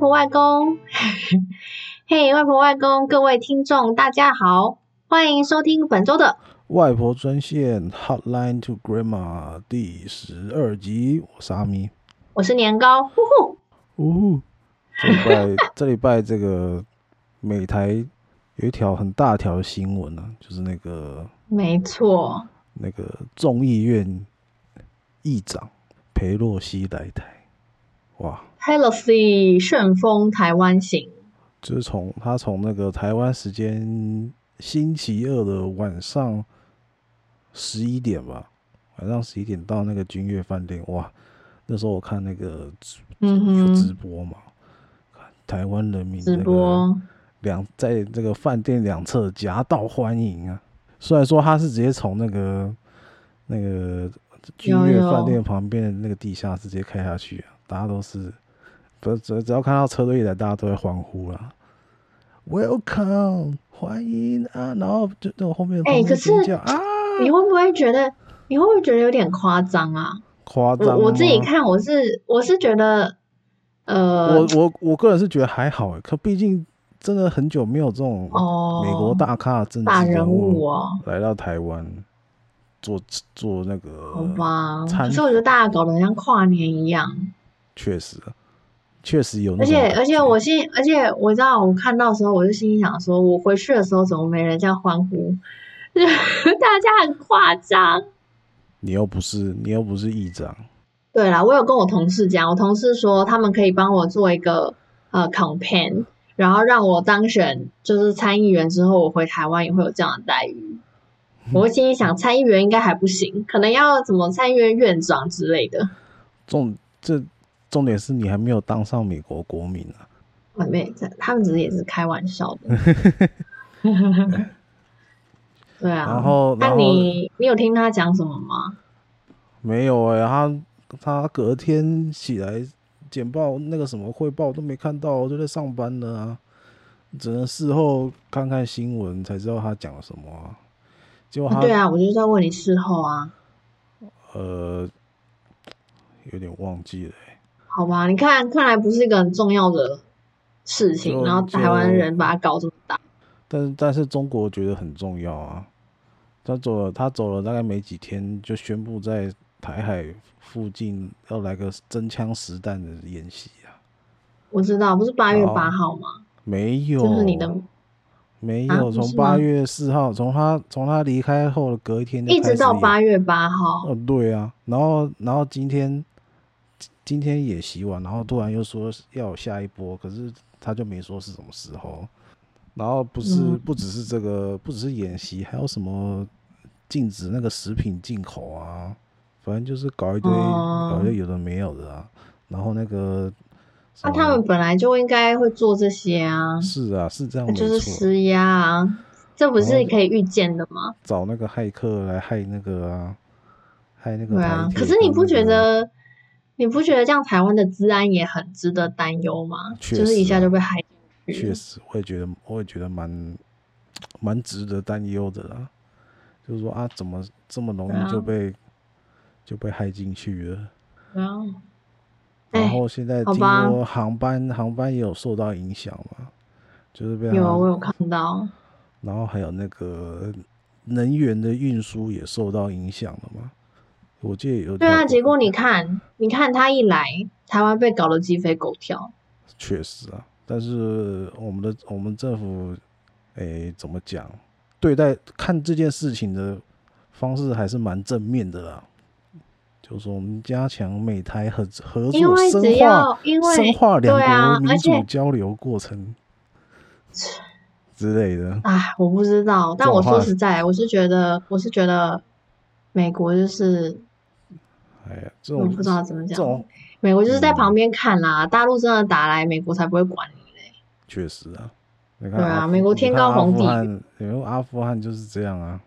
婆外公，嘿，外婆外公，各位听众大家好，欢迎收听本周的外婆专线 Hotline to Grandma 第十二集。我是阿咪，我是年糕，呼呼，呜呼。这礼拜 这礼拜这个美台有一条很大条的新闻呢、啊，就是那个没错，那个众议院议长裴洛西来台，哇！佩洛西顺风台湾行，就是从他从那个台湾时间星期二的晚上十一点吧，晚上十一点到那个君悦饭店，哇！那时候我看那个有直播嘛，嗯、台湾人民直播两在这个饭店两侧夹道欢迎啊。虽然说他是直接从那个那个君悦饭店旁边的那个地下直接开下去啊，大家都是。不只只要看到车队一来，大家都会欢呼了。Welcome，欢迎啊！然后就那种后面哎，可是啊，你会不会觉得？你会不会觉得有点夸张啊？夸张？我自己看，我是我是觉得，呃，我我我个人是觉得还好哎。可毕竟真的很久没有这种美国大咖的政治人物来到台湾做做那个，好吧？可是我觉得大家搞得像跨年一样，确实。确实有，而且而且我心，而且我知道，我看到的时候，我就心里想说，我回去的时候怎么没人这样欢呼？大家很夸张。你又不是，你又不是议长。对啦，我有跟我同事讲，我同事说他们可以帮我做一个呃 campaign，然后让我当选就是参议员之后，我回台湾也会有这样的待遇。我心里想，参议员应该还不行，可能要怎么参议院院长之类的。重这。重点是你还没有当上美国国民啊！我没，他们只是也是开玩笑的。对啊，然后，那你你有听他讲什么吗？没有哎、欸，他他隔天起来简报那个什么汇报都没看到，我就在上班呢啊，只能事后看看新闻才知道他讲了什么啊。结果他、啊、对啊，我就在问你事后啊。呃，有点忘记了、欸。好吧，你看，看来不是一个很重要的事情，然后台湾人把它搞这么大。但是，但是中国觉得很重要啊。他走了，他走了大概没几天，就宣布在台海附近要来个真枪实弹的演习啊。我知道，不是八月八号吗？没有，就是你的，没有，从八月四号，从他从他离开后的隔一天，一直到八月八号。哦，对啊，然后然后今天。今天演习完，然后突然又说要有下一波，可是他就没说是什么时候。然后不是不只是这个，不只是演习，还有什么禁止那个食品进口啊，反正就是搞一堆，搞一堆有的没有的啊。然后那个，那他们本来就应该会做这些啊。是啊，是这样，就是施压啊，这不是可以预见的吗？找那个骇客来害那个啊，害那个。对啊，可是你不觉得？你不觉得这样台湾的治安也很值得担忧吗？啊、就是一下就被害进去。确实，我也觉得，我也觉得蛮蛮值得担忧的啦。就是说啊，怎么这么容易就被、啊、就被害进去了？啊、然后现在听说航班航班也有受到影响嘛？就是被有我有看到。然后还有那个能源的运输也受到影响了嘛？我记得有对啊，结果你看，你看他一来，台湾被搞得鸡飞狗跳。确实啊，但是我们的我们政府，哎、欸，怎么讲？对待看这件事情的方式还是蛮正面的啦。就是说我们加强美台合合作，深化深化两国民主交流过程之类的。啊，我不知道，但我说实在，我是觉得，我是觉得美国就是。哎呀，这种我不知道怎么讲。美国就是在旁边看啦，嗯、大陆真的打来，美国才不会管你嘞。确实啊，你看对啊，美国天高皇帝远，因为阿富汗就是这样啊。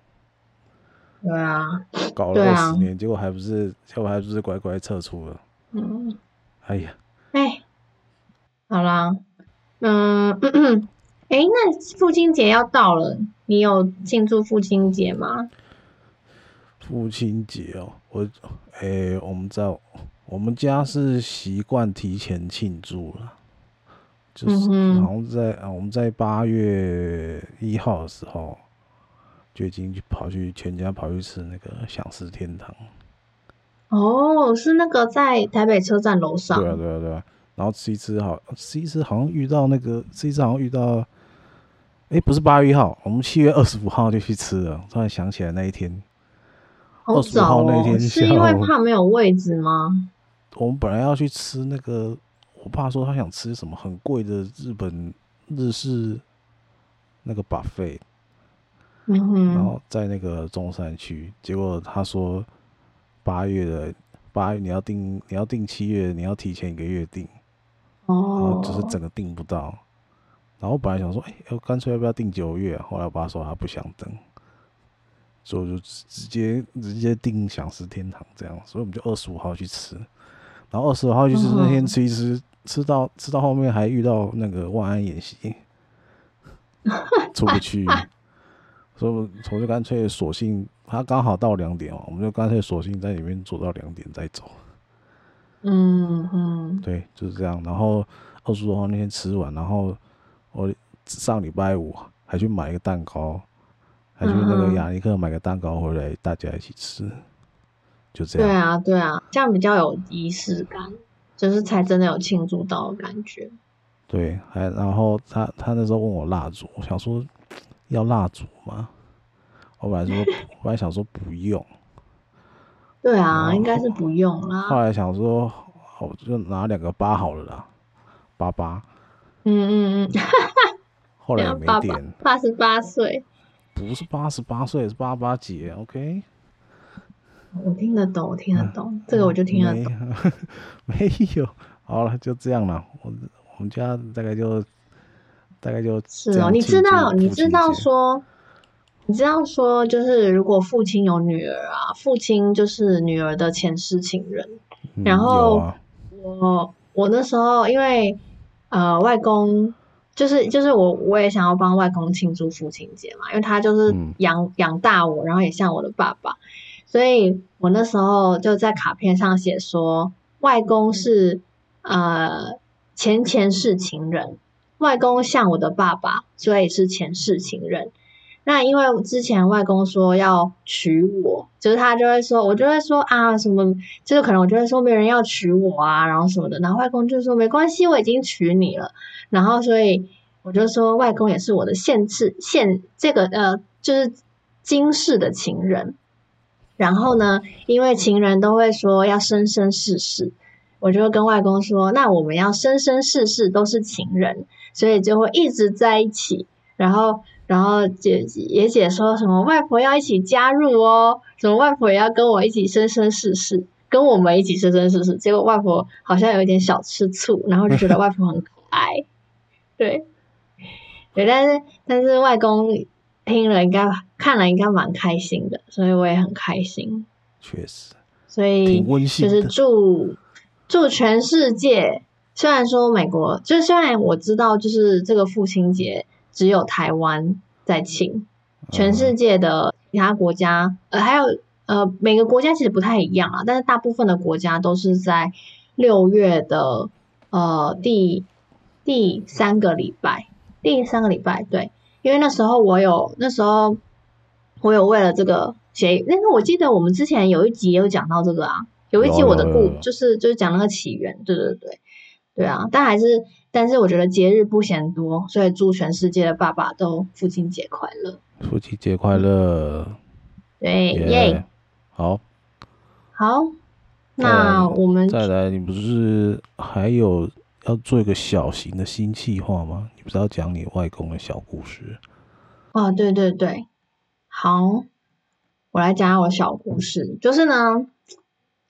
对啊，搞了二十年，啊、结果还不是，结果还不是乖乖撤出了。嗯，哎呀，哎，好啦，嗯，哎，那父亲节要到了，你有庆祝父亲节吗？父亲节哦，我。诶、欸，我们在我们家是习惯提前庆祝了。就是然后在啊，我们在八月一号的时候，就已经跑去全家跑去吃那个享食天堂。哦，是那个在台北车站楼上。对啊，对啊，对啊。然后吃一吃，好吃一吃，好像遇到那个吃一吃，好像遇到，哎，不是八月一号，我们七月二十五号就去吃了。突然想起来那一天，二十五号那天，是因为怕没有位置吗？我们本来要去吃那个，我爸说他想吃什么很贵的日本日式那个 buffet，嗯哼，然后在那个中山区，结果他说八月的八月你要订你要订七月，你要提前一个月订。然后就是整个订不到，然后我本来想说，哎，要干脆要不要订九月？后来我爸说他不想等，所以我就直接直接订享食天堂这样，所以我们就二十五号去吃，然后二十五号就是那天吃一吃，吃到吃到后面还遇到那个万安演习，出不去，所以我我就干脆索性他刚好到两点哦，我们就干脆索性在里面坐到两点再走。嗯嗯，对，就是这样。然后二十五号那天吃完，然后我上礼拜五还去买一个蛋糕，还去那个雅尼克买个蛋糕回来，大家一起吃，就这样。对啊，对啊，这样比较有仪式感，就是才真的有庆祝到的感觉。对，还然后他他那时候问我蜡烛，我想说要蜡烛吗？我本来说，我本来想说不用。对啊，应该是不用啦。后来想说，我就拿两个八好了啦，八八。嗯嗯嗯。后来也 没点。八十八岁。不是八十八岁，是八八几，OK。我听得懂，我听得懂，这个我就听得懂。没，没有，好了，就这样了。我我们家大概就大概就。是哦，你知道，你知道说。你知道说，就是如果父亲有女儿啊，父亲就是女儿的前世情人。嗯、然后我、啊、我那时候因为呃外公就是就是我我也想要帮外公庆祝父亲节嘛，因为他就是养、嗯、养大我，然后也像我的爸爸，所以我那时候就在卡片上写说，外公是呃前前世情人，外公像我的爸爸，所以是前世情人。那因为之前外公说要娶我，就是他就会说，我就会说啊什么，就是可能我就会说没人要娶我啊，然后什么的，然后外公就说没关系，我已经娶你了，然后所以我就说外公也是我的现世现这个呃就是今世的情人，然后呢，因为情人都会说要生生世世，我就跟外公说，那我们要生生世世都是情人，所以就会一直在一起，然后。然后姐姐也姐说什么外婆要一起加入哦，什么外婆也要跟我一起生生世世，跟我们一起生生世世。结果外婆好像有一点小吃醋，然后就觉得外婆很可爱，对，对，但是但是外公听了应该看了应该蛮开心的，所以我也很开心。确实，所以就是祝祝全世界，虽然说美国，就虽然我知道就是这个父亲节。只有台湾在请，全世界的其他国家，呃，还有呃，每个国家其实不太一样啊，但是大部分的国家都是在六月的呃第第三个礼拜，第三个礼拜，对，因为那时候我有那时候我有为了这个写，但是我记得我们之前有一集也有讲到这个啊，有一集我的故就是就是讲那个起源，对对对，对啊，但还是。但是我觉得节日不嫌多，所以祝全世界的爸爸都父亲节快乐！父亲节快乐！对，耶、好，好，那我们再来。你不是还有要做一个小型的新企划吗？你不是要讲你外公的小故事？哦，对对对，好，我来讲讲我小故事。就是呢，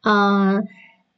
嗯。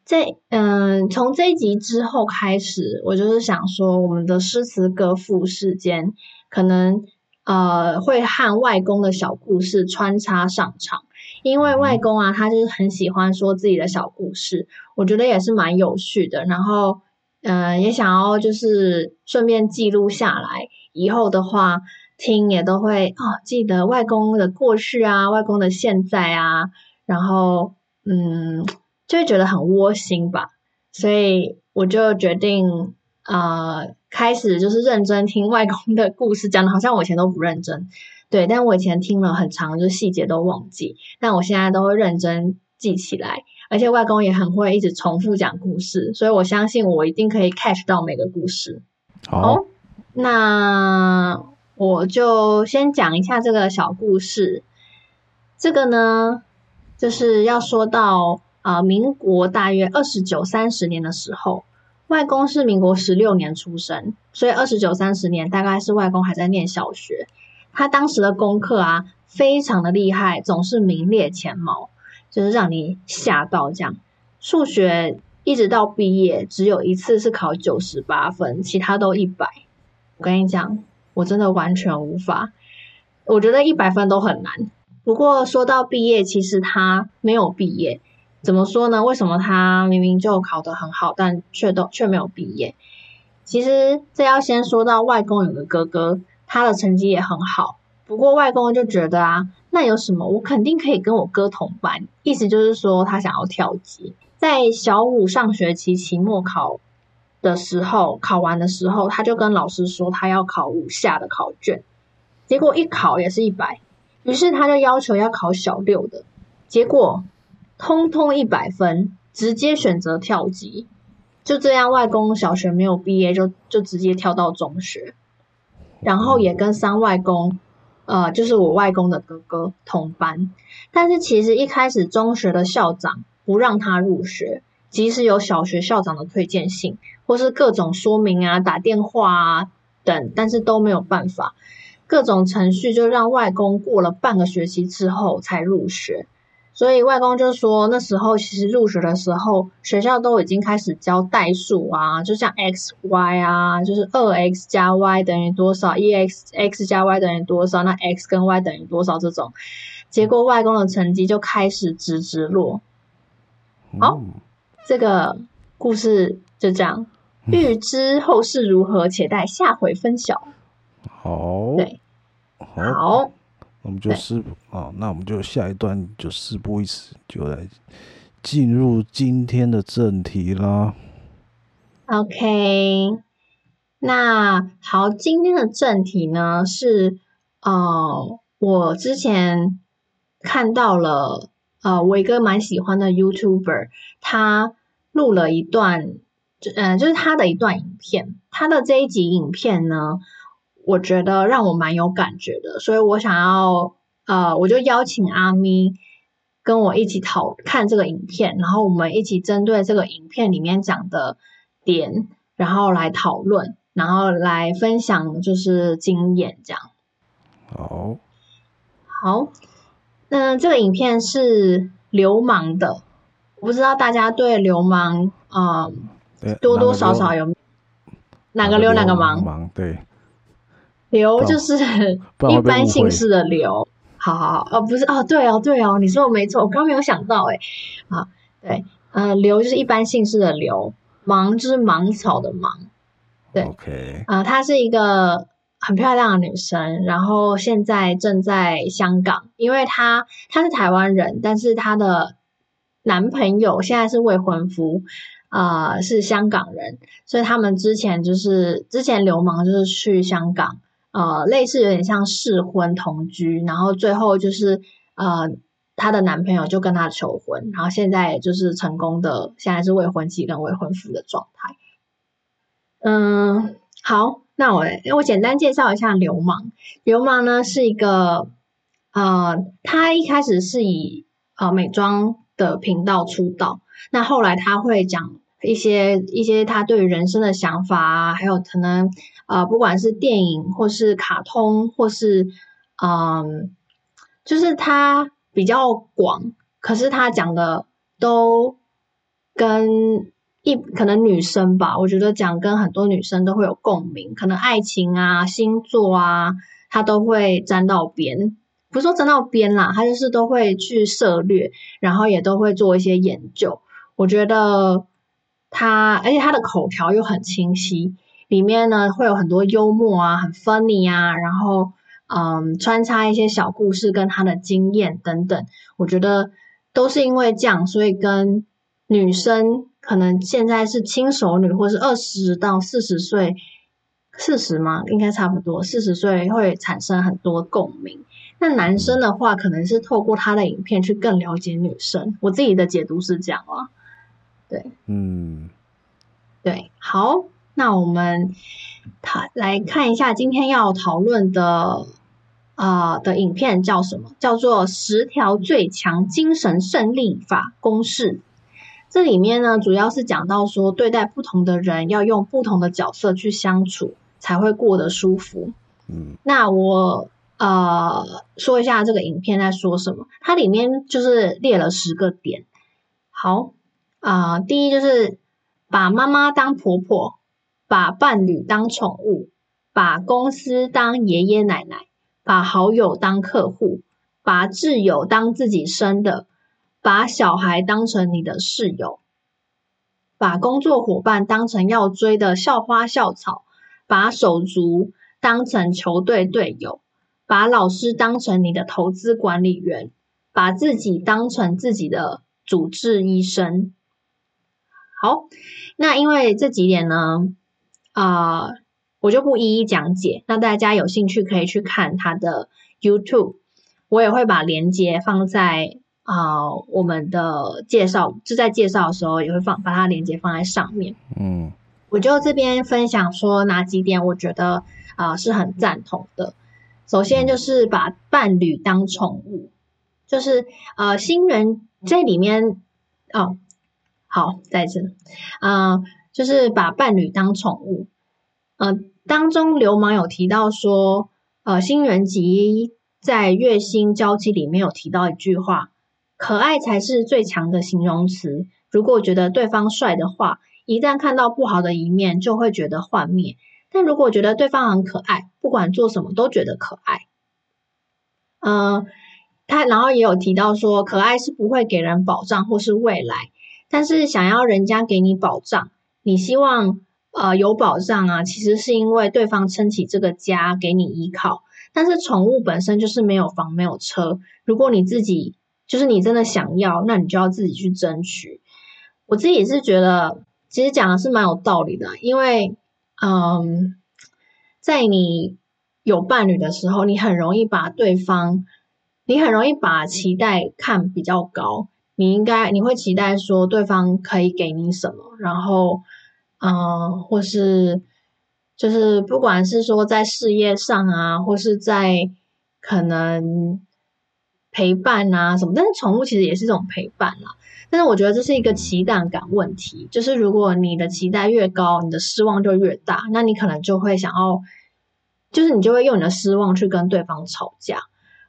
这嗯，从这一集之后开始，我就是想说，我们的诗词歌赋事件可能呃会和外公的小故事穿插上场，因为外公啊，他就是很喜欢说自己的小故事，我觉得也是蛮有趣的。然后嗯、也想要就是顺便记录下来，以后的话听也都会哦记得外公的过去啊，外公的现在啊，然后嗯。就会觉得很窝心吧，所以我就决定，呃，开始就是认真听外公的故事，讲的好像我以前都不认真。对，但我以前听了很长，就细节都忘记，但我现在都会认真记起来。而且外公也很会一直重复讲故事，所以我相信我一定可以 catch 到每个故事。好，好，那我就先讲一下这个小故事。这个呢，就是要说到啊、民国大约二十九、三十年的时候，外公是民国十六年出生，所以二十九、三十年大概是外公还在念小学。他当时的功课啊，非常的厉害，总是名列前茅。就是让你吓到这样，数学一直到毕业只有一次是考九十八分，其他都一百。我跟你讲，我真的完全无法。我觉得一百分都很难。不过说到毕业，其实他没有毕业。怎么说呢？为什么他明明就考得很好，但却都却没有毕业？其实这要先说到外公有个哥哥，他的成绩也很好。不过外公就觉得啊。那有什么？我肯定可以跟我哥同班。意思就是说，他想要跳级。在小五上学期期末考的时候，考完的时候，他就跟老师说他要考五下的考卷。结果一考也是一百，于是他就要求要考小六的。结果通通一百分，直接选择跳级。就这样，外公小学没有毕业，就就直接跳到中学，然后也跟三外公。呃，就是我外公的哥哥同班，但是其实一开始中学的校长不让他入学，即使有小学校长的推荐信或是各种说明啊、打电话啊等，但是都没有办法，各种程序就让外公过了半个学期之后才入学。所以外公就说，那时候其实入学的时候，学校都已经开始教代数啊，就像 x y 啊，就是二 x 加 y 等于多少，一 x x 加 y 等于多少，那 x 跟 y 等于多少这种。结果外公的成绩就开始直直落。好，这个故事就这样，欲知后事如何，且待下回分晓。好，对，好。好我们就事不啊，那我们就下一段就事不宜迟，就来进入今天的正题啦。OK，那好，今天的正题呢是呃，我之前看到了呃，我一个蛮喜欢的 YouTuber，他录了一段，就嗯、呃，就是他的一段影片，他的这一集影片呢。我觉得让我蛮有感觉的，所以我想要，呃，我就邀请阿咪跟我一起讨看这个影片，然后我们一起针对这个影片里面讲的点，然后来讨论，然后来分享就是经验这样。好，好，那这个影片是流氓的，我不知道大家对流氓，啊、呃，多多少少有哪个流哪个忙？对。刘就是一般姓氏的刘，好好好，哦，不是哦，对哦，对哦，你说的没错，我刚没有想到，诶啊，对，嗯、呃，刘就是一般姓氏的刘，芒就是芒草的芒，对，OK，啊、呃，她是一个很漂亮的女生，然后现在正在香港，因为她她是台湾人，但是她的男朋友现在是未婚夫，啊、呃，是香港人，所以他们之前就是之前流氓就是去香港。呃，类似有点像试婚同居，然后最后就是呃，她的男朋友就跟她求婚，然后现在就是成功的，现在是未婚妻跟未婚夫的状态。嗯，好，那我我简单介绍一下流氓。流氓呢是一个呃，他一开始是以呃美妆的频道出道，那后来他会讲一些一些他对于人生的想法啊，还有可能。呃，不管是电影或是卡通，或是嗯，就是它比较广，可是它讲的都跟一可能女生吧，我觉得讲跟很多女生都会有共鸣，可能爱情啊、星座啊，它都会沾到边，不是说沾到边啦，他就是都会去涉略，然后也都会做一些研究。我觉得他，而且他的口条又很清晰。里面呢会有很多幽默啊，很 funny 啊，然后嗯穿插一些小故事跟他的经验等等，我觉得都是因为这样，所以跟女生可能现在是轻熟女或是二十到四十岁四十吗？应该差不多，四十岁会产生很多共鸣。那男生的话，可能是透过他的影片去更了解女生。我自己的解读是这样啊，对，嗯，对，好，那我们讨来看一下今天要讨论的啊、呃、的影片叫什么？叫做《十条最强精神胜利法公式》。这里面呢，主要是讲到说，对待不同的人，要用不同的角色去相处，才会过得舒服。嗯，那我。呃，说一下这个影片在说什么。它里面就是列了十个点。好，啊、呃，第一就是把妈妈当婆婆，把伴侣当宠物，把公司当爷爷奶奶，把好友当客户，把挚友当自己生的，把小孩当成你的室友，把工作伙伴当成要追的校花校草，把手足当成球队队友。把老师当成你的投资管理员，把自己当成自己的主治医生。好，那因为这几点呢，啊、呃，我就不一一讲解。那大家有兴趣可以去看他的 YouTube，我也会把链接放在啊、呃、我们的介绍，就在介绍的时候也会放把它链接放在上面。嗯，我就这边分享说哪几点，我觉得啊、呃、是很赞同的。首先就是把伴侣当宠物，就是呃新人这里面哦，好在这啊、呃，就是把伴侣当宠物。呃，当中流氓有提到说，呃新人吉在月薪交际里面有提到一句话：可爱才是最强的形容词。如果觉得对方帅的话，一旦看到不好的一面，就会觉得幻灭。但如果觉得对方很可爱，不管做什么都觉得可爱。嗯、他然后也有提到说，可爱是不会给人保障或是未来，但是想要人家给你保障，你希望呃有保障啊，其实是因为对方撑起这个家给你依靠。但是宠物本身就是没有房没有车，如果你自己就是你真的想要，那你就要自己去争取。我自己也是觉得，其实讲的是蛮有道理的，因为。嗯，在你有伴侣的时候，你很容易把对方，你很容易把期待看比较高。你应该，你会期待说对方可以给你什么，然后，嗯，或是就是不管是说在事业上啊，或是在可能陪伴啊什么，但是宠物其实也是一种陪伴啦。但是我觉得这是一个期待感问题，就是如果你的期待越高，你的失望就越大，那你可能就会想要，就是你就会用你的失望去跟对方吵架。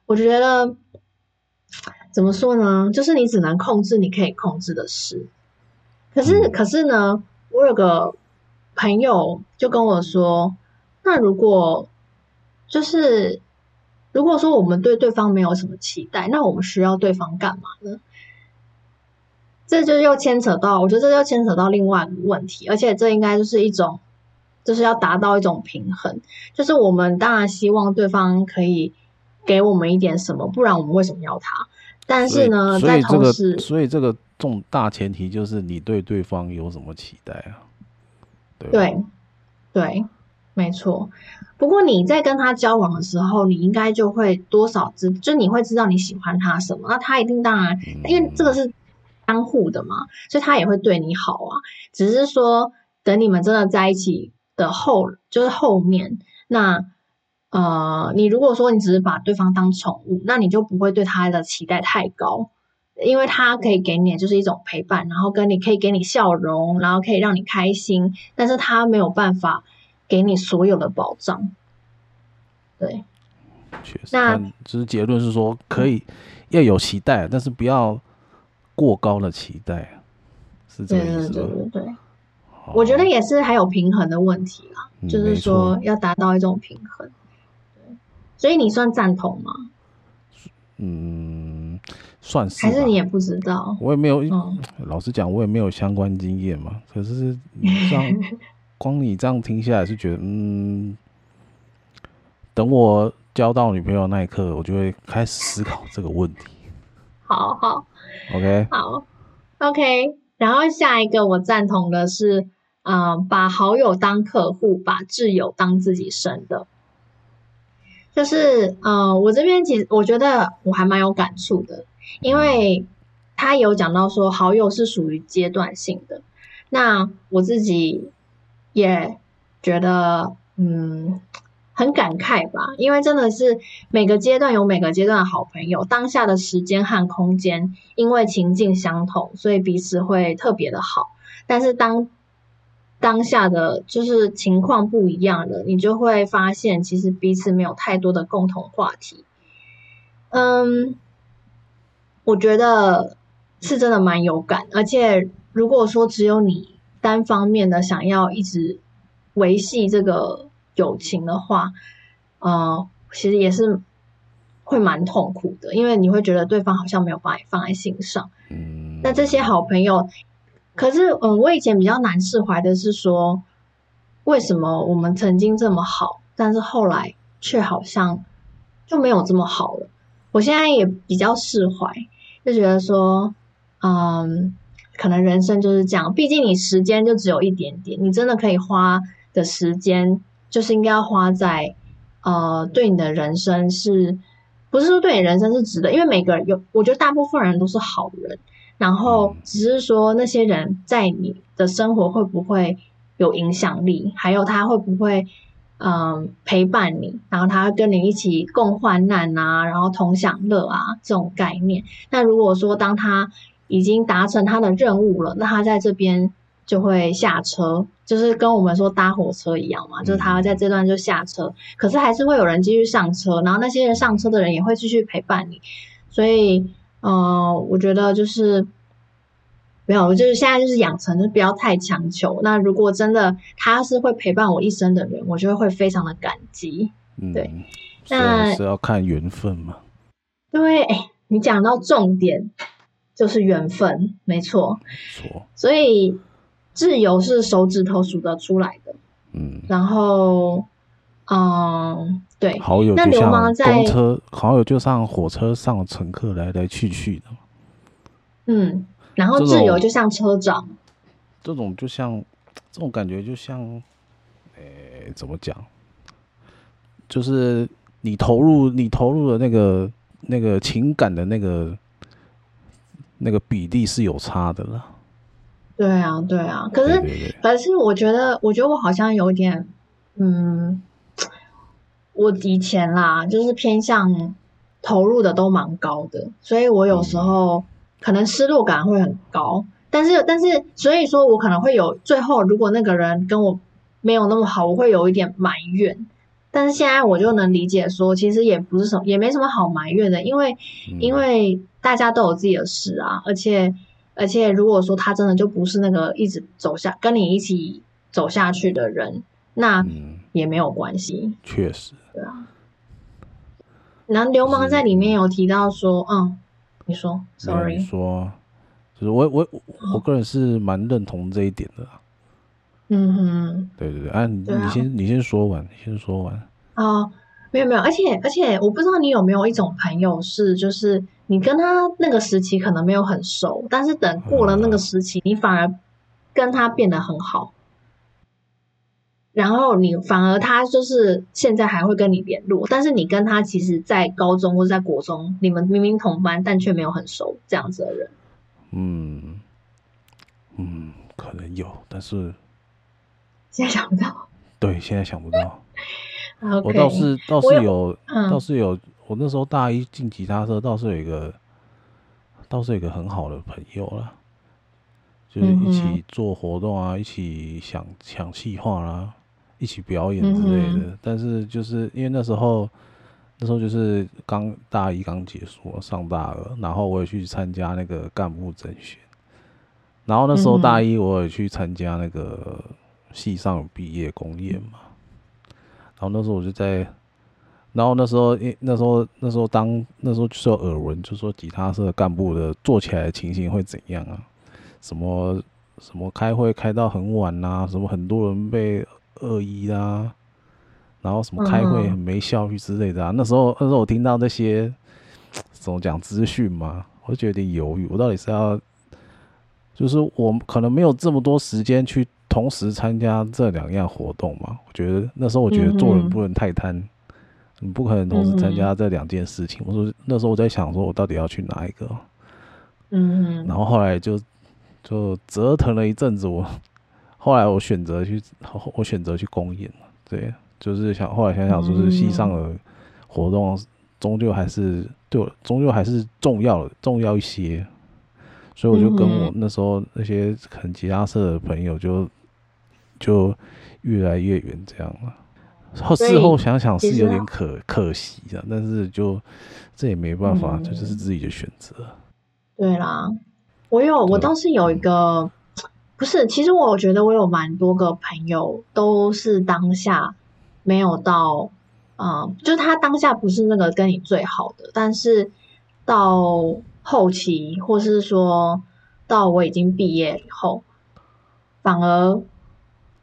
我觉得怎么说呢？就是你只能控制你可以控制的事。可是，可是呢，我有个朋友就跟我说，那如果就是如果说我们对对方没有什么期待，那我们需要对方干嘛呢？这就又牵扯到，我觉得这就牵扯到另外一个问题，而且这应该就是一种，就是要达到一种平衡，就是我们当然希望对方可以给我们一点什么，不然我们为什么要他？但是呢，在同时，所以这个重大前提就是你对对方有什么期待啊？对对，对，没错。不过你在跟他交往的时候，你应该就会多少知，就你会知道你喜欢他什么，那他一定当然，因为这个是。相互的嘛，所以他也会对你好啊。只是说，等你们真的在一起的后，就是后面，那呃，你如果说你只是把对方当宠物，那你就不会对他的期待太高，因为他可以给你的就是一种陪伴，然后跟你可以给你笑容，然后可以让你开心，但是他没有办法给你所有的保障。对，确实。那只是结论是说，可以要有期待，但是不要。过高的期待是这个意思。对对对对，我觉得也是还有平衡的问题啦，嗯、就是说要达到一种平衡。对，所以你算赞同吗？嗯，算是。还是你也不知道？我也没有，嗯、老实讲，我也没有相关经验嘛。可是这样，光你这样听下来是觉得，嗯，等我交到女朋友那一刻，我就会开始思考这个问题。好好。OK，好，OK，然后下一个我赞同的是，啊、呃，把好友当客户，把挚友当自己生的。就是，呃，我这边其实我觉得我还蛮有感触的，因为他有讲到说好友是属于阶段性的，那我自己也觉得，嗯，很感慨吧，因为真的是每个阶段有每个阶段的好朋友，当下的时间和空间，因为情境相同，所以彼此会特别的好，但是当当下的就是情况不一样了，你就会发现其实彼此没有太多的共同话题。嗯，我觉得是真的蛮有感，而且如果说只有你单方面的想要一直维系这个友情的话，呃，其实也是会蛮痛苦的，因为你会觉得对方好像没有把你放在心上。嗯，那这些好朋友。可是，嗯，我以前比较难释怀的是说，为什么我们曾经这么好，但是后来却好像就没有这么好了。我现在也比较释怀，就觉得说，嗯，可能人生就是这样，毕竟你时间就只有一点点，你真的可以花的时间，就是应该要花在，呃，对你的人生是，不是说对你人生是值得，因为每个人有，我觉得大部分人都是好人。然后只是说那些人在你的生活会不会有影响力，还有他会不会嗯陪伴你，然后他跟你一起共患难啊，然后同享乐啊这种概念。那如果说当他已经达成他的任务了，那他在这边就会下车，就是跟我们说搭火车一样嘛，就是他在这段就下车，可是还是会有人继续上车，然后那些人上车的人也会继续陪伴你，所以。嗯、呃，我觉得就是没有，就是现在就是养成，就不要太强求。那如果真的他是会陪伴我一生的人，我就会非常的感激。嗯，对，那是要看缘分嘛。对，你讲到重点就是缘分，没错，没错。所以自由是手指头数得出来的。嗯，然后，嗯。对，好友就像公车，好友就像火车上的乘客来来去去的。嗯，然后自由就像车长，这种就像这种感觉就像，诶、欸，怎么讲？就是你投入你投入的那个那个情感的那个那个比例是有差的了。对啊，对啊，可是可是我觉得，我觉得我好像有点，嗯。我以前啦，就是偏向投入的都蛮高的，所以我有时候可能失落感会很高。但是，但是，所以说我可能会有最后，如果那个人跟我没有那么好，我会有一点埋怨。但是现在我就能理解说，其实也不是什么，也没什么好埋怨的，因为因为大家都有自己的事啊，而且而且如果说他真的就不是那个一直走下跟你一起走下去的人，那也没有关系。确实。对啊，然后流氓在里面有提到说，嗯，你说，sorry，说，就是我我我个人是蛮认同这一点的。嗯哼，对对对，啊，你你先你先说完，你先说完。哦，没有没有，而且而且我不知道你有没有一种朋友是，就是你跟他那个时期可能没有很熟，但是等过了那个时期，你反而跟他变得很好。然后你反而他就是现在还会跟你联络，但是你跟他其实，在高中或者在国中，你们明明同班，但却没有很熟，这样子的人。嗯嗯，可能有，但是 现在想不到。对，现在想不到。Okay, 我倒是倒是有，倒是有，我那时候大一进吉他社，倒是有一个，倒是有一个很好的朋友了，就是一起做活动啊，嗯、一起想想计划啦。一起表演之类的，嗯、但是就是因为那时候，那时候就是刚大一刚结束，上大二，然后我也去参加那个干部甄选，然后那时候大一我也去参加那个系上毕业公演嘛，然后那时候我就在，然后那时候因那时候那时候当那时候就是有耳闻，就说吉他社干部的做起来的情形会怎样啊？什么什么开会开到很晚啊？什么很多人被。恶意啊，然后什么开会很没效率之类的啊。嗯、那时候那时候我听到那些怎么讲资讯嘛，我就觉得有点犹豫。我到底是要，就是我可能没有这么多时间去同时参加这两样活动嘛。我觉得那时候我觉得做人不能太贪，嗯、你不可能同时参加这两件事情。嗯、我说那时候我在想说，我到底要去哪一个？嗯，然后后来就就折腾了一阵子，我后来我选择去，我选择去公演了。对，就是想后来想想，就是西上的活动终究还是对我终究还是重要的，重要一些。所以我就跟我那时候那些可能吉他社的朋友就就越来越远这样了。后事后想想是有点可可惜的，但是就这也没办法，这就是自己的选择。对啦，我有，我倒是有一个，不是，其实我觉得我有蛮多个朋友都是当下没有到，嗯，就是他当下不是那个跟你最好的，但是到后期或是说到我已经毕业以后，反而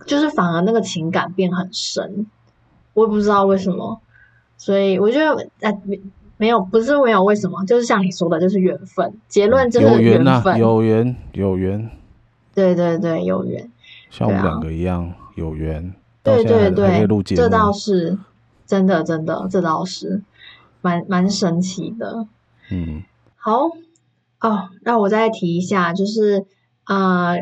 就是反而那个情感变很深，我也不知道为什么，所以我觉得哎。没有，不是没有为什么，就是像你说的，就是缘分。结论就是缘分，有缘有缘。对对对，有缘。像我们两个一样有缘。对对对，这倒是真的，真的，这倒是蛮蛮神奇的。嗯，好哦，那我再提一下，就是呃，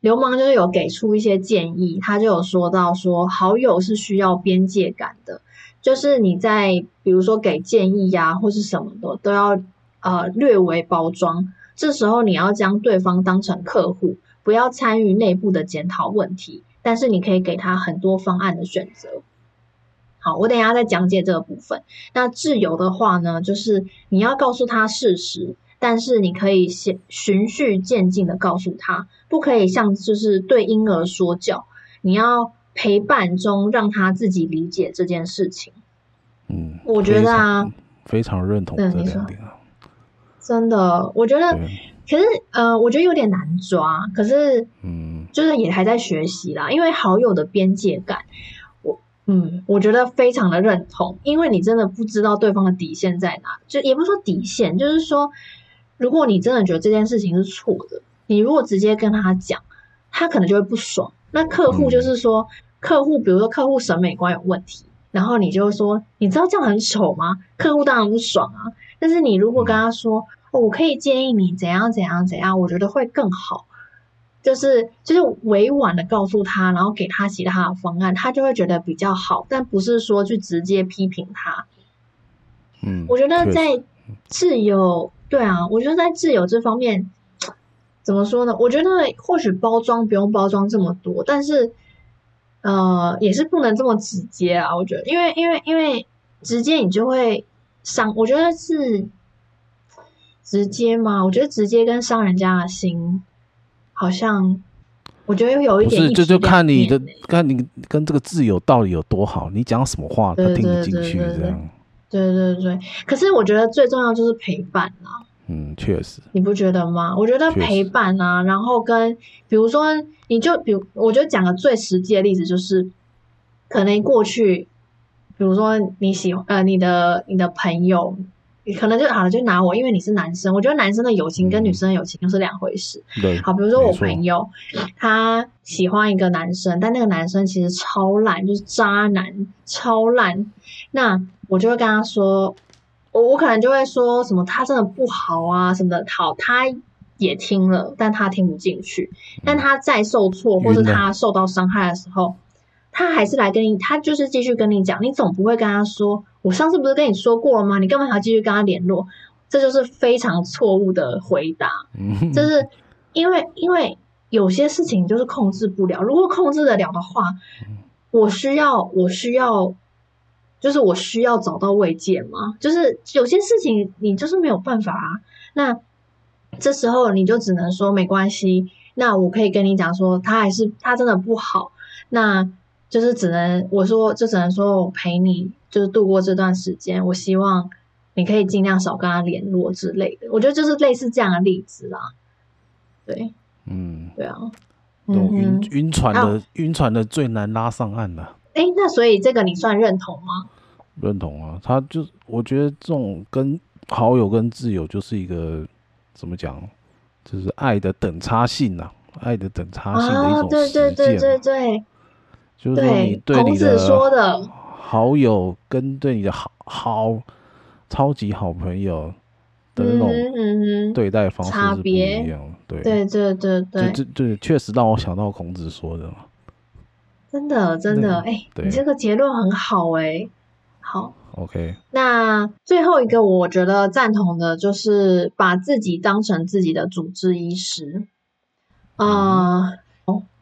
流氓就是有给出一些建议，他就有说到说，好友是需要边界感的。就是你在比如说给建议呀、啊，或是什么的，都要呃略微包装。这时候你要将对方当成客户，不要参与内部的检讨问题。但是你可以给他很多方案的选择。好，我等一下再讲解这个部分。那自由的话呢，就是你要告诉他事实，但是你可以先循序渐进的告诉他，不可以像就是对婴儿说教。你要。陪伴中，让他自己理解这件事情。嗯，我觉得啊，非常，非常认同这两点啊。真的，我觉得，可是呃，我觉得有点难抓。可是，嗯，就是也还在学习啦。因为好友的边界感，我嗯，我觉得非常的认同。因为你真的不知道对方的底线在哪，就也不是说底线，就是说，如果你真的觉得这件事情是错的，你如果直接跟他讲，他可能就会不爽。那客户就是说。嗯客户，比如说客户审美观有问题，然后你就说，你知道这样很丑吗？客户当然不爽啊。但是你如果跟他说，哦，我可以建议你怎样怎样怎样，我觉得会更好。就是就是委婉的告诉他，然后给他其他的方案，他就会觉得比较好。但不是说去直接批评他。嗯，我觉得在自由，对啊，我觉得在自由这方面，怎么说呢？我觉得或许包装不用包装这么多，但是。呃，也是不能这么直接啊，我觉得，因为因为因为直接你就会伤，我觉得是直接吗，我觉得直接跟伤人家的心，好像我觉得有一点，不是，这就，就看你的，看你跟这个挚友到底有多好，你讲什么话他听得进去，这样，对对对，可是我觉得最重要就是陪伴啊。嗯，确实，你不觉得吗？我觉得陪伴啊，然后跟比如说，你就比如，我觉得讲个最实际的例子就是，可能过去，比如说你喜欢呃你的你的朋友，你可能就好了，就拿我，因为你是男生，我觉得男生的友情跟女生的友情又是两回事。对，好，比如说我朋友他喜欢一个男生，但那个男生其实超烂，就是渣男，超烂，那我就会跟他说。我我可能就会说什么他真的不好啊什么的，好，他也听了，但他听不进去。但他再受挫或是他受到伤害的时候，他还是来跟你，他就是继续跟你讲。你总不会跟他说，我上次不是跟你说过了吗？你干嘛还要继续跟他联络？这就是非常错误的回答。就是因为因为有些事情就是控制不了，如果控制得了的话，我需要我需要。就是我需要找到慰藉吗？就是有些事情你就是没有办法啊。那这时候你就只能说没关系。那我可以跟你讲说，他还是他真的不好。那就是只能我说，就只能说我陪你，就是度过这段时间。我希望你可以尽量少跟他联络之类的。我觉得就是类似这样的例子啦。对，嗯，对啊，晕晕船的晕船的最难拉上岸的。哎，那所以这个你算认同吗？认同啊，他就我觉得这种跟好友跟挚友就是一个怎么讲，就是爱的等差性呐、啊。爱的等差性的一种实践、啊、对对对对对，就是说你对你的好友跟对你的好好超级好朋友的那种对待方式是不一样的。对对对对对，这这确实让我想到孔子说的嘛。真的真的，哎、欸，你这个结论很好哎、欸，好，OK。那最后一个我觉得赞同的就是把自己当成自己的主治医师。啊、呃，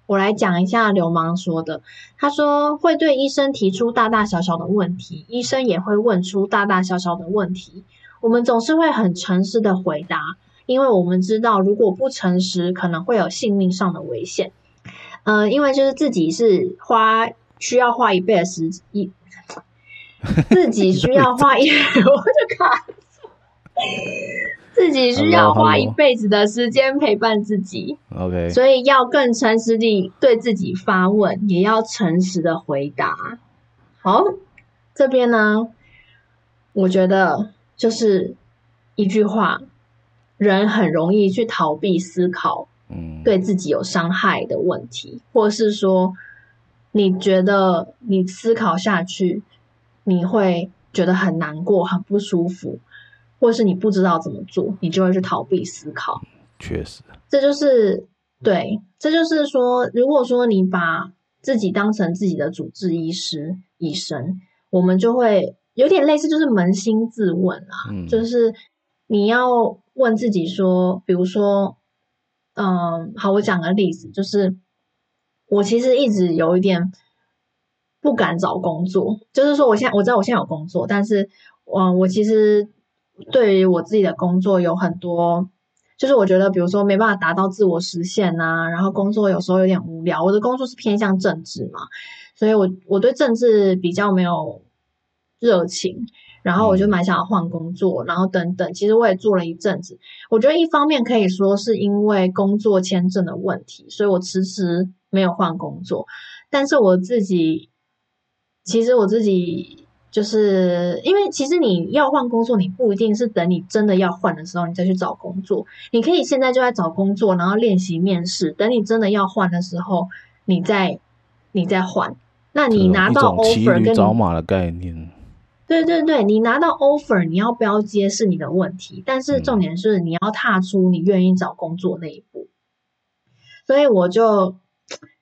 我来讲一下流氓说的。他说会对医生提出大大小小的问题，医生也会问出大大小小的问题。我们总是会很诚实的回答，因为我们知道如果不诚实，可能会有性命上的危险。呃，因为就是自己是花需要花一辈的时一，自己需要花一，我就卡。自己需要花一辈子的时间陪伴自己，OK，所以要更诚实地对自己发问，也要诚实的回答。好，这边呢，我觉得就是一句话，人很容易去逃避思考，嗯，对自己有伤害的问题，或是说你觉得你思考下去，你会觉得很难过、很不舒服。或是你不知道怎么做，你就会去逃避思考。确实，这就是对，这就是说，如果说你把自己当成自己的主治医师、医生，我们就会有点类似，就是扪心自问啊，嗯、就是你要问自己说，比如说，嗯，好，我讲个例子，就是我其实一直有一点不敢找工作，就是说，我现在我知道我现在有工作，但是，嗯，我其实。对于我自己的工作有很多，就是我觉得，比如说没办法达到自我实现呐，然后工作有时候有点无聊。我的工作是偏向政治嘛，所以我我对政治比较没有热情，然后我就蛮想要换工作，然后等等。其实我也做了一阵子，我觉得一方面可以说是因为工作签证的问题，所以我迟迟没有换工作。但是我自己，其实我自己。就是因为其实你要换工作，你不一定是等你真的要换的时候你再去找工作，你可以现在就在找工作，然后练习面试，等你真的要换的时候，你再你再换。那你拿到 offer 跟找马的概念，对对对，你拿到 offer，你要不要接是你的问题，但是重点是你要踏出你愿意找工作那一步。所以我就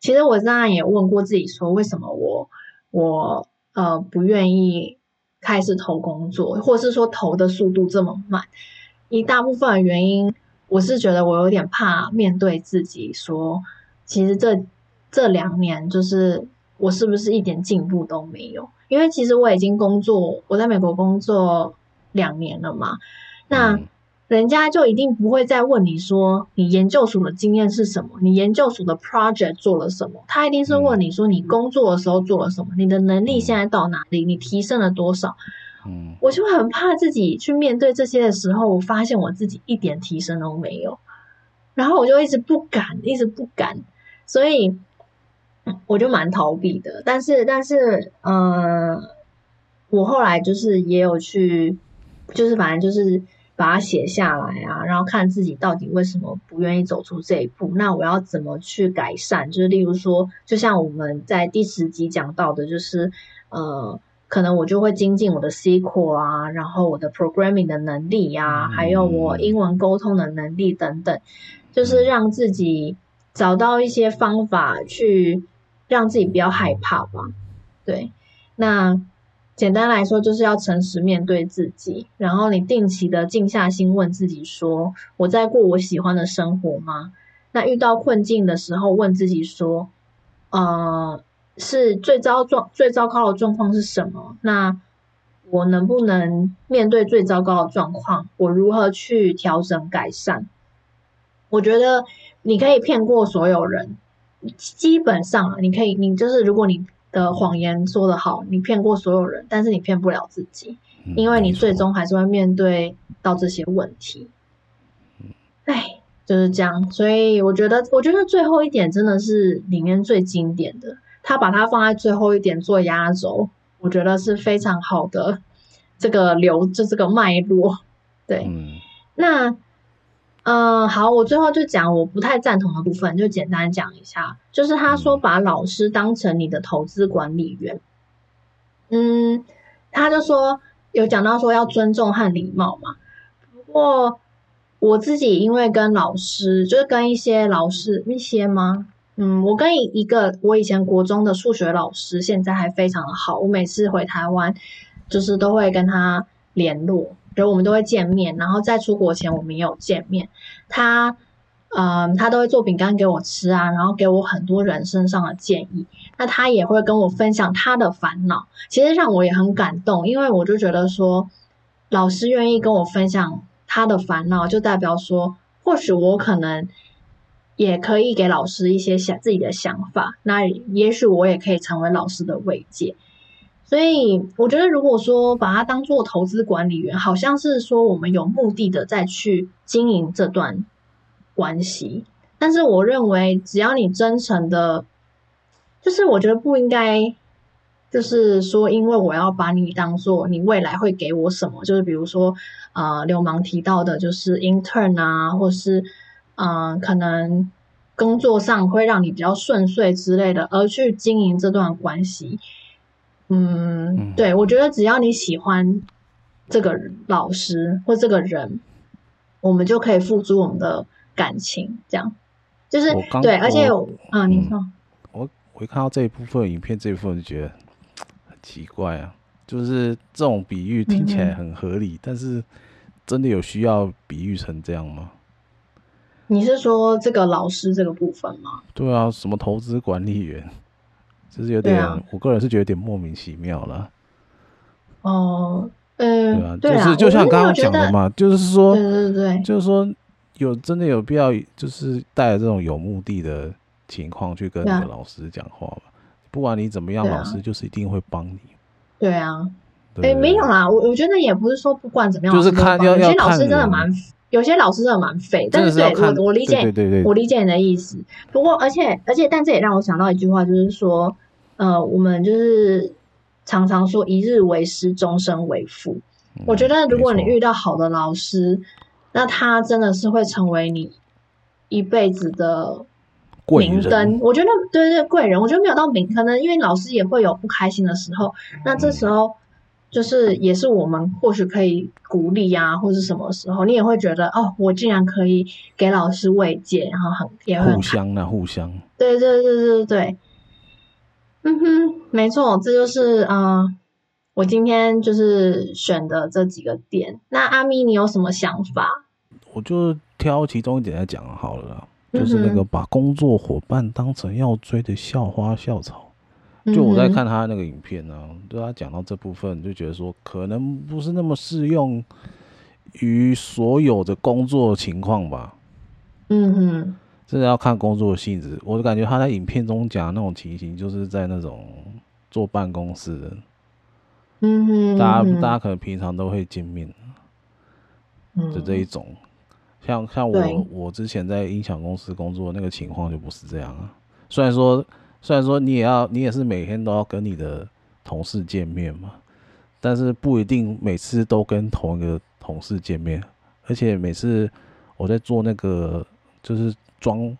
其实我当然也问过自己说，为什么我我。呃，不愿意开始投工作，或是说投的速度这么慢，一大部分的原因，我是觉得我有点怕面对自己，说其实这这两年就是我是不是一点进步都没有？因为其实我已经工作，我在美国工作两年了嘛，那。嗯人家就一定不会再问你说你研究所的经验是什么，你研究所的 project 做了什么，他一定是问你说你工作的时候做了什么，你的能力现在到哪里，你提升了多少。嗯，我就很怕自己去面对这些的时候，我发现我自己一点提升都没有，然后我就一直不敢，一直不敢，所以我就蛮逃避的。但是，但是，呃，我后来就是也有去，就是反正就是。把它写下来啊，然后看自己到底为什么不愿意走出这一步。那我要怎么去改善？就是例如说，就像我们在第十集讲到的，就是呃，可能我就会精进我的 SQL 啊，然后我的 programming 的能力呀、啊，还有我英文沟通的能力等等，就是让自己找到一些方法去让自己不要害怕吧。对，那。简单来说，就是要诚实面对自己，然后你定期的静下心问自己说：“我在过我喜欢的生活吗？”那遇到困境的时候，问自己说：“呃，是最糟状最糟糕的状况是什么？那我能不能面对最糟糕的状况？我如何去调整改善？”我觉得你可以骗过所有人，基本上啊，你可以，你就是如果你。的谎言说得好，你骗过所有人，但是你骗不了自己，因为你最终还是会面对到这些问题。哎，就是这样，所以我觉得，我觉得最后一点真的是里面最经典的，他把它放在最后一点做压轴，我觉得是非常好的这个流，就这个脉络。对，那嗯，好，我最后就讲我不太赞同的部分，就简单讲一下，就是他说把老师当成你的投资管理员，嗯，他就说有讲到说要尊重和礼貌嘛，不过我自己因为跟老师，就是跟一些老师一些吗？嗯，我跟一个我以前国中的数学老师，现在还非常的好，我每次回台湾，就是都会跟他联络。比如我们都会见面，然后在出国前我们也有见面。他，嗯，他都会做饼干给我吃啊，然后给我很多人生上的建议。那他也会跟我分享他的烦恼，其实让我也很感动，因为我就觉得说，老师愿意跟我分享他的烦恼，就代表说，或许我可能也可以给老师一些想自己的想法。那也许我也可以成为老师的慰藉。所以我觉得，如果说把它当做投资管理员，好像是说我们有目的的再去经营这段关系。但是我认为，只要你真诚的，就是我觉得不应该，就是说，因为我要把你当做你未来会给我什么，就是比如说，呃，流氓提到的，就是 intern 啊，或是嗯、可能工作上会让你比较顺遂之类的，而去经营这段关系。嗯，对，我觉得只要你喜欢这个老师或这个人，我们就可以付出我们的感情，这样就是对。而且，啊，你说，我我一看到这一部分影片，这一部分就觉得很奇怪啊，就是这种比喻听起来很合理，嗯、但是真的有需要比喻成这样吗？你是说这个老师这个部分吗？对啊，什么投资管理员？就是有点，啊、我个人是觉得有点莫名其妙了。哦，嗯，对啊，就是就像刚刚讲的嘛，就是说，对对对，就是说有真的有必要，就是带着这种有目的的情况去跟你的老师讲话嘛。不管你怎么样，老师就是一定会帮你。对啊，哎，没有啦，我我觉得也不是说不管怎么样，就是看有些老师真的蛮，有些老师真的蛮废。但是对我我理解，对对对，我理解你的意思。不过，而且而且，但这也让我想到一句话，就是说。呃，我们就是常常说一日为师，终身为父。嗯，我觉得，如果你遇到好的老师，那他真的是会成为你一辈子的明灯。我觉得，对对对，贵人。我觉得没有到明，可能因为老师也会有不开心的时候。那这时候，就是也是我们或许可以鼓励啊，或是什么时候，你也会觉得哦，我竟然可以给老师慰藉，然后很互相啊互相。对对对对对。嗯哼，没错，这就是啊、呃，我今天就是选的这几个点。那阿咪，你有什么想法？我就挑其中一点来讲好了啦，就是那个把工作伙伴当成要追的校花校草。就我在看他那个影片呢、啊，对他讲到这部分，就觉得说可能不是那么适用于所有的工作情况吧。嗯哼。真的要看工作性质，我就感觉他在影片中讲的那种情形，就是在那种坐办公室的，嗯哼，大家大家可能平常都会见面，就这一种。像像我我之前在音响公司工作那个情况就不是这样啊。虽然说虽然说你也要你也是每天都要跟你的同事见面嘛，但是不一定每次都跟同一个同事见面，而且每次我在做那个就是。装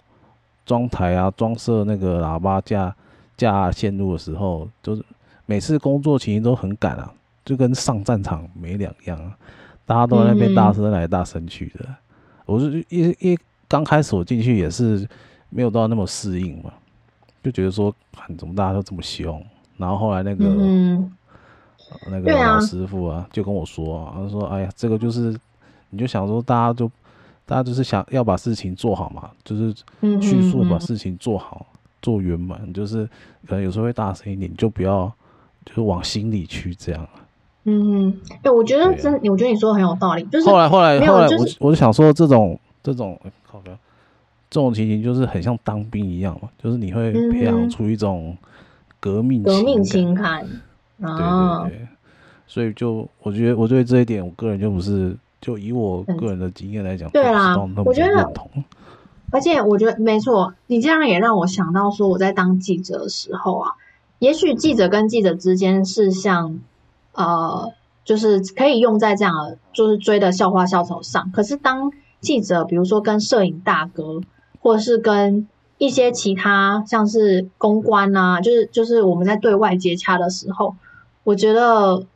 装台啊，装设那个喇叭架架线路的时候，就是每次工作情形都很赶啊，就跟上战场没两样啊。大家都在那边大声来大声去的。嗯、我是一一刚开始我进去也是没有到那么适应嘛，就觉得说，怎么大家都这么凶？然后后来那个、嗯、那个老师傅啊，就跟我说啊，他说：“哎呀，这个就是，你就想说大家就。”大家就是想要把事情做好嘛，就是迅速把事情做好，嗯嗯嗯做圆满。就是可能有时候会大声一点，你就不要，就是往心里去这样。嗯嗯，哎、欸，我觉得真，啊、我觉得你说的很有道理。就是后来后来后来，我就是、我就想说，这种这种好的这种情形，就是很像当兵一样嘛，就是你会培养出一种革命革命情感。啊，对对对，所以就我觉得我对这一点，我个人就不是。就以我个人的经验来讲，对啦，我觉得，而且我觉得没错，你这样也让我想到说，我在当记者的时候啊，也许记者跟记者之间是像，呃，就是可以用在这样，就是追的校花校草上。可是当记者，比如说跟摄影大哥，或者是跟一些其他像是公关啊，就是就是我们在对外接洽的时候，我觉得，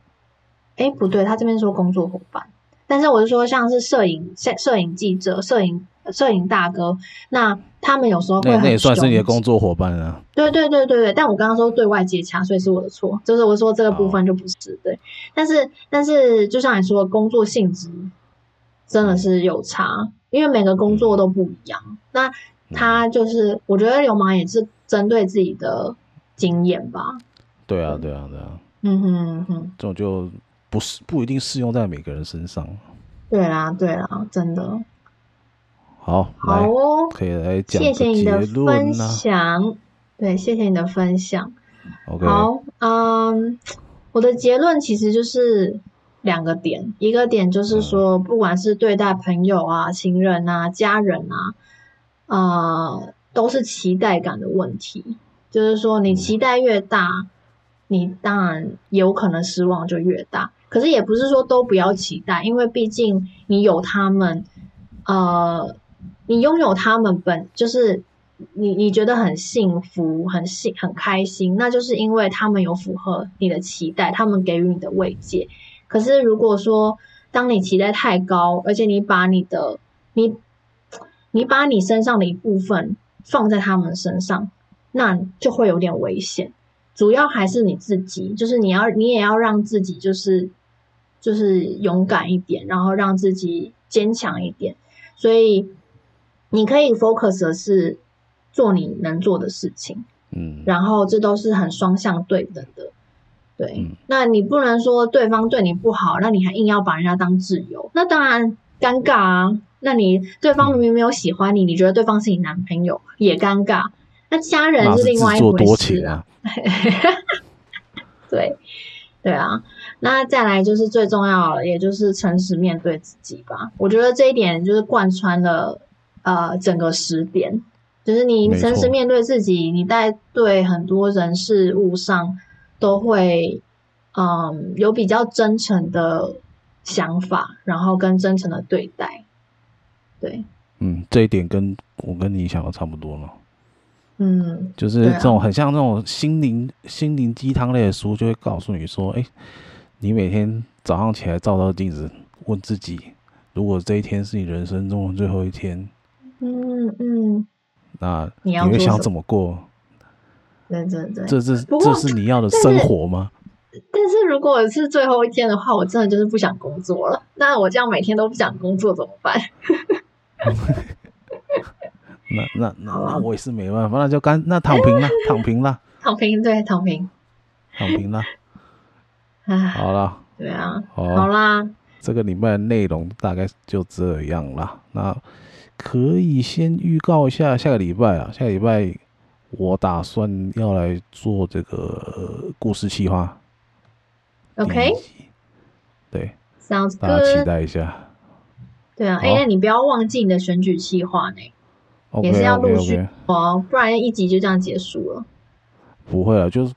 哎，不对，他这边说工作伙伴，但是我是说像是摄影摄摄影记者、摄影摄影大哥，那他们有时候会很，那也算是你的工作伙伴啊。对对对对对，但我刚刚说对外接洽，所以是我的错，就是我说这个部分就不是对，但是但是就像你说的，工作性质真的是有差，因为每个工作都不一样，那。他就是，我觉得流氓也是针对自己的经验吧。对啊，对啊，对啊。嗯哼嗯哼，这种就不是不一定适用在每个人身上。对啦，对啦，真的。好，好哦，可以来讲。谢谢你的分享。对，谢谢你的分享。好，嗯，我的结论其实就是两个点，一个点就是说，不管是对待朋友啊、情人啊、家人啊。啊、呃，都是期待感的问题。就是说，你期待越大，你当然有可能失望就越大。可是也不是说都不要期待，因为毕竟你有他们，呃，你拥有他们本就是你你觉得很幸福、很幸很开心，那就是因为他们有符合你的期待，他们给予你的慰藉。可是如果说当你期待太高，而且你把你的你。你把你身上的一部分放在他们身上，那就会有点危险。主要还是你自己，就是你要，你也要让自己就是就是勇敢一点，然后让自己坚强一点。所以你可以 focus 的是做你能做的事情，嗯，然后这都是很双向对等的，对。嗯，那你不能说对方对你不好，那你还硬要把人家当挚友，那当然尴尬啊。那你对方明明没有喜欢你，嗯、你觉得对方是你男朋友也尴尬。那家人是另外一回事啊。对，对啊。那再来就是最重要的，也就是诚实面对自己吧。我觉得这一点就是贯穿了呃整个十点，就是你诚实面对自己，你在对很多人事物上都会嗯有比较真诚的想法，然后跟真诚的对待。对，嗯，这一点跟我跟你想的差不多了。嗯，就是这种很像那种心灵、啊、心灵鸡汤类的书，就会告诉你说，哎，你每天早上起来照照镜子，问自己，如果这一天是你人生中的最后一天，嗯嗯，那你会想怎么过？对对对，这是这是你要的生活吗？但是，如果是最后一天的话，我真的就是不想工作了。那我这样每天都不想工作怎么办？那那那那我也是没办法，那就干那躺平了，躺平了，躺平对，躺平，躺平了。好了，对啊，好啦，这个礼拜的内容大概就这样了。那可以先预告一下下个礼拜啊，下个礼拜我打算要来做这个故事企划。OK，对，Sounds good，大家期待一下。对啊，哎、欸，那你不要忘记你的选举计划呢，okay, 也是要陆续哦，okay, okay. 不然一集就这样结束了。不会了，就是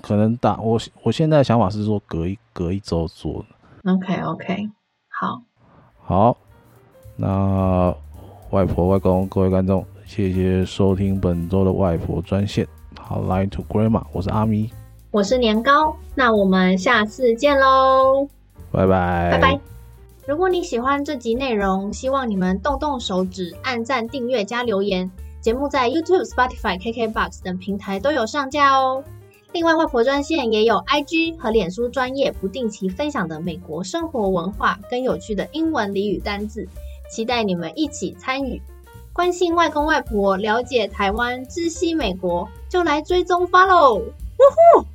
可能打我，我现在的想法是说隔一隔一周做。OK OK，好，好，那外婆、外公、各位观众，谢谢收听本周的外婆专线。好，Line to Grandma，我是阿咪，我是年糕，那我们下次见喽，拜拜，拜拜。如果你喜欢这集内容，希望你们动动手指，按赞、订阅、加留言。节目在 YouTube、Spotify、KKBox 等平台都有上架哦。另外，外婆专线也有 IG 和脸书专业不定期分享的美国生活文化跟有趣的英文俚语单字，期待你们一起参与。关心外公外婆，了解台湾，知悉美国，就来追踪 Follow。呜呼！